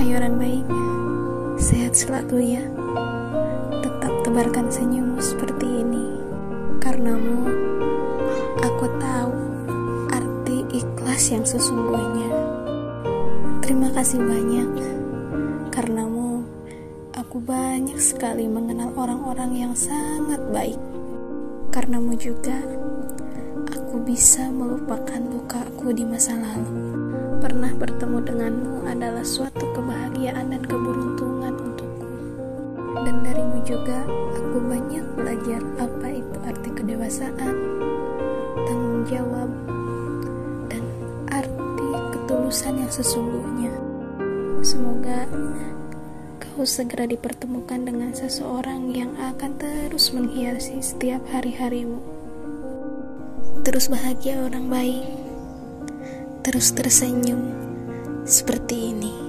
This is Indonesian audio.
Hai orang baik, sehat selalu ya. Tetap tebarkan senyummu seperti ini. Karenamu, aku tahu arti ikhlas yang sesungguhnya. Terima kasih banyak, karenamu aku banyak sekali mengenal orang-orang yang sangat baik. Karenamu juga, aku bisa melupakan lukaku di masa lalu. Pernah bertemu denganmu adalah suatu kebahagiaan dan keberuntungan untukku. Dan darimu juga, aku banyak belajar apa itu arti kedewasaan, tanggung jawab, dan arti ketulusan yang sesungguhnya. Semoga kau segera dipertemukan dengan seseorang yang akan terus menghiasi setiap hari-harimu. Terus bahagia orang baik terus tersenyum seperti ini.